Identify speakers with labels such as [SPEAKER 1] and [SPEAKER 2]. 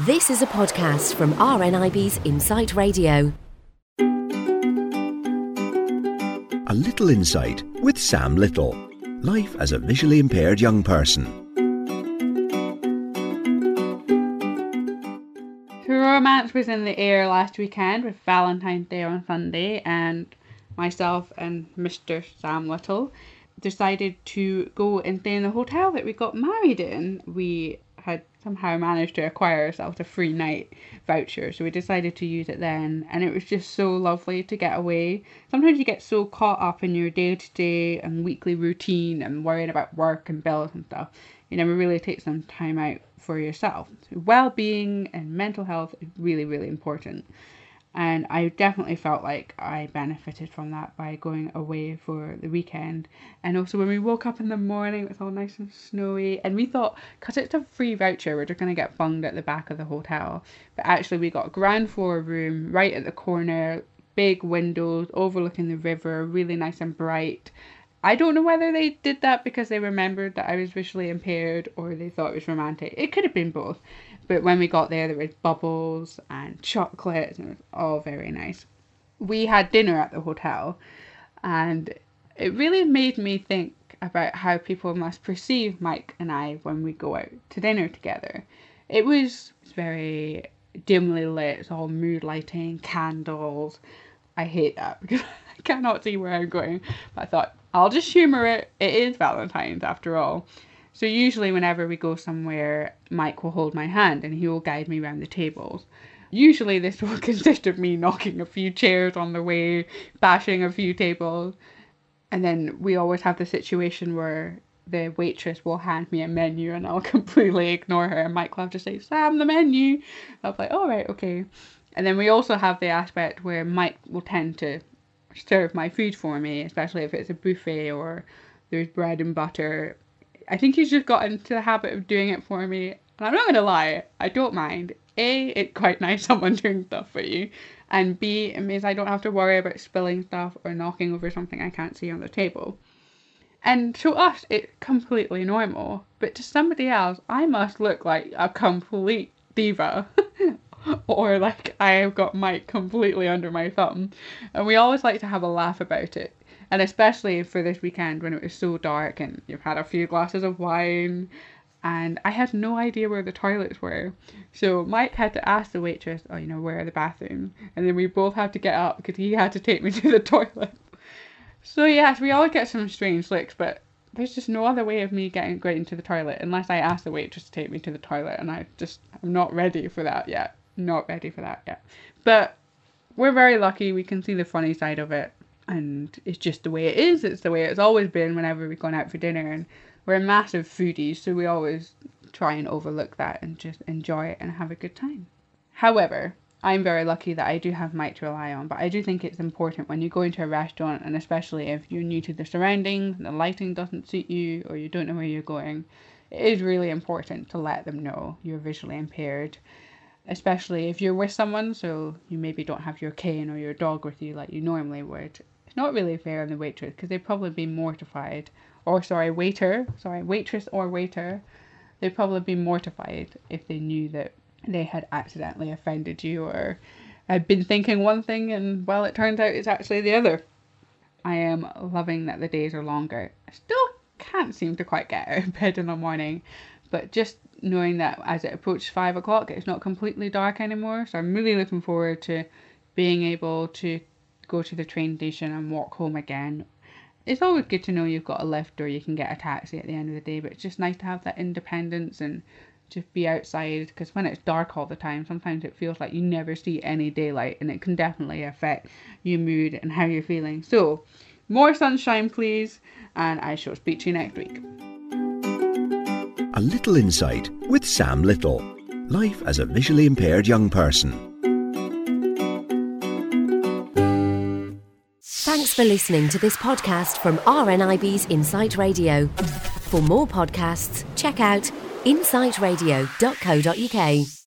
[SPEAKER 1] This is a podcast from RNIB's Insight Radio.
[SPEAKER 2] A Little Insight with Sam Little. Life as a visually impaired young person.
[SPEAKER 3] romance was in the air last weekend with Valentine's Day on Sunday, and myself and Mr. Sam Little decided to go and stay in the hotel that we got married in. We had somehow managed to acquire ourselves a free night voucher, so we decided to use it then. And it was just so lovely to get away. Sometimes you get so caught up in your day to day and weekly routine and worrying about work and bills and stuff, you never really take some time out for yourself. So well being and mental health is really, really important and I definitely felt like I benefited from that by going away for the weekend. And also, when we woke up in the morning, it was all nice and snowy, and we thought, because it's a free voucher, we're just to get bunged at the back of the hotel. But actually, we got a ground floor room right at the corner, big windows overlooking the river, really nice and bright. I don't know whether they did that because they remembered that I was visually impaired or they thought it was romantic. It could have been both. But when we got there, there was bubbles and chocolates, and it was all very nice. We had dinner at the hotel, and it really made me think about how people must perceive Mike and I when we go out to dinner together. It was very dimly lit, it's all mood lighting, candles. I hate that because I cannot see where I'm going. But I thought, I'll just humour it. It is Valentine's after all. So usually whenever we go somewhere, Mike will hold my hand and he will guide me around the tables. Usually this will consist of me knocking a few chairs on the way, bashing a few tables. And then we always have the situation where the waitress will hand me a menu and I'll completely ignore her and Mike will have to say, Sam, the menu. I'll be like, all right, okay. And then we also have the aspect where Mike will tend to serve my food for me, especially if it's a buffet or there's bread and butter I think he's just got into the habit of doing it for me. And I'm not going to lie, I don't mind. A, it's quite nice someone doing stuff for you. And B, it means I don't have to worry about spilling stuff or knocking over something I can't see on the table. And to us, it's completely normal. But to somebody else, I must look like a complete diva. or like I have got Mike completely under my thumb. And we always like to have a laugh about it and especially for this weekend when it was so dark and you've had a few glasses of wine and I had no idea where the toilets were. So Mike had to ask the waitress, oh, you know, where are the bathrooms? And then we both had to get up because he had to take me to the toilet. So yes, we all get some strange looks, but there's just no other way of me getting going to the toilet unless I ask the waitress to take me to the toilet, and I just I'm not ready for that yet. Not ready for that yet. But we're very lucky. We can see the funny side of it and it's just the way it is. It's the way it's always been whenever we've gone out for dinner, and we're massive foodies, so we always try and overlook that and just enjoy it and have a good time. However, I'm very lucky that I do have Mike to rely on, but I do think it's important when you go into a restaurant, and especially if you're new to the surroundings and the lighting doesn't suit you or you don't know where you're going, it is really important to let them know you're visually impaired especially if you're with someone, so you maybe don't have your cane or your dog with you like you normally would It's not really fair on the waitress because they'd probably be mortified. Or, sorry, waiter, sorry, waitress or waiter, they'd probably be mortified if they knew that they had accidentally offended you or had been thinking one thing and, well, it turns out it's actually the other. I am loving that the days are longer. I still can't seem to quite get out of bed in the morning, but just knowing that as it approaches five o'clock, it's not completely dark anymore. So I'm really looking forward to being able to go to the train station and walk home again. It's always good to know you've got a lift or you can get a taxi at the end of the day, but it's just nice to have that independence and just be outside because when it's dark all the time, sometimes it feels like you never see any daylight and it can definitely affect your mood and how you're feeling. So, more sunshine, please, and I shall speak to you next week.
[SPEAKER 2] A Little Insight with Sam Little. Life as a visually impaired young person.
[SPEAKER 1] Thanks for listening to this podcast from RNIB's Insight Radio. For more podcasts, check out insightradio.co.uk.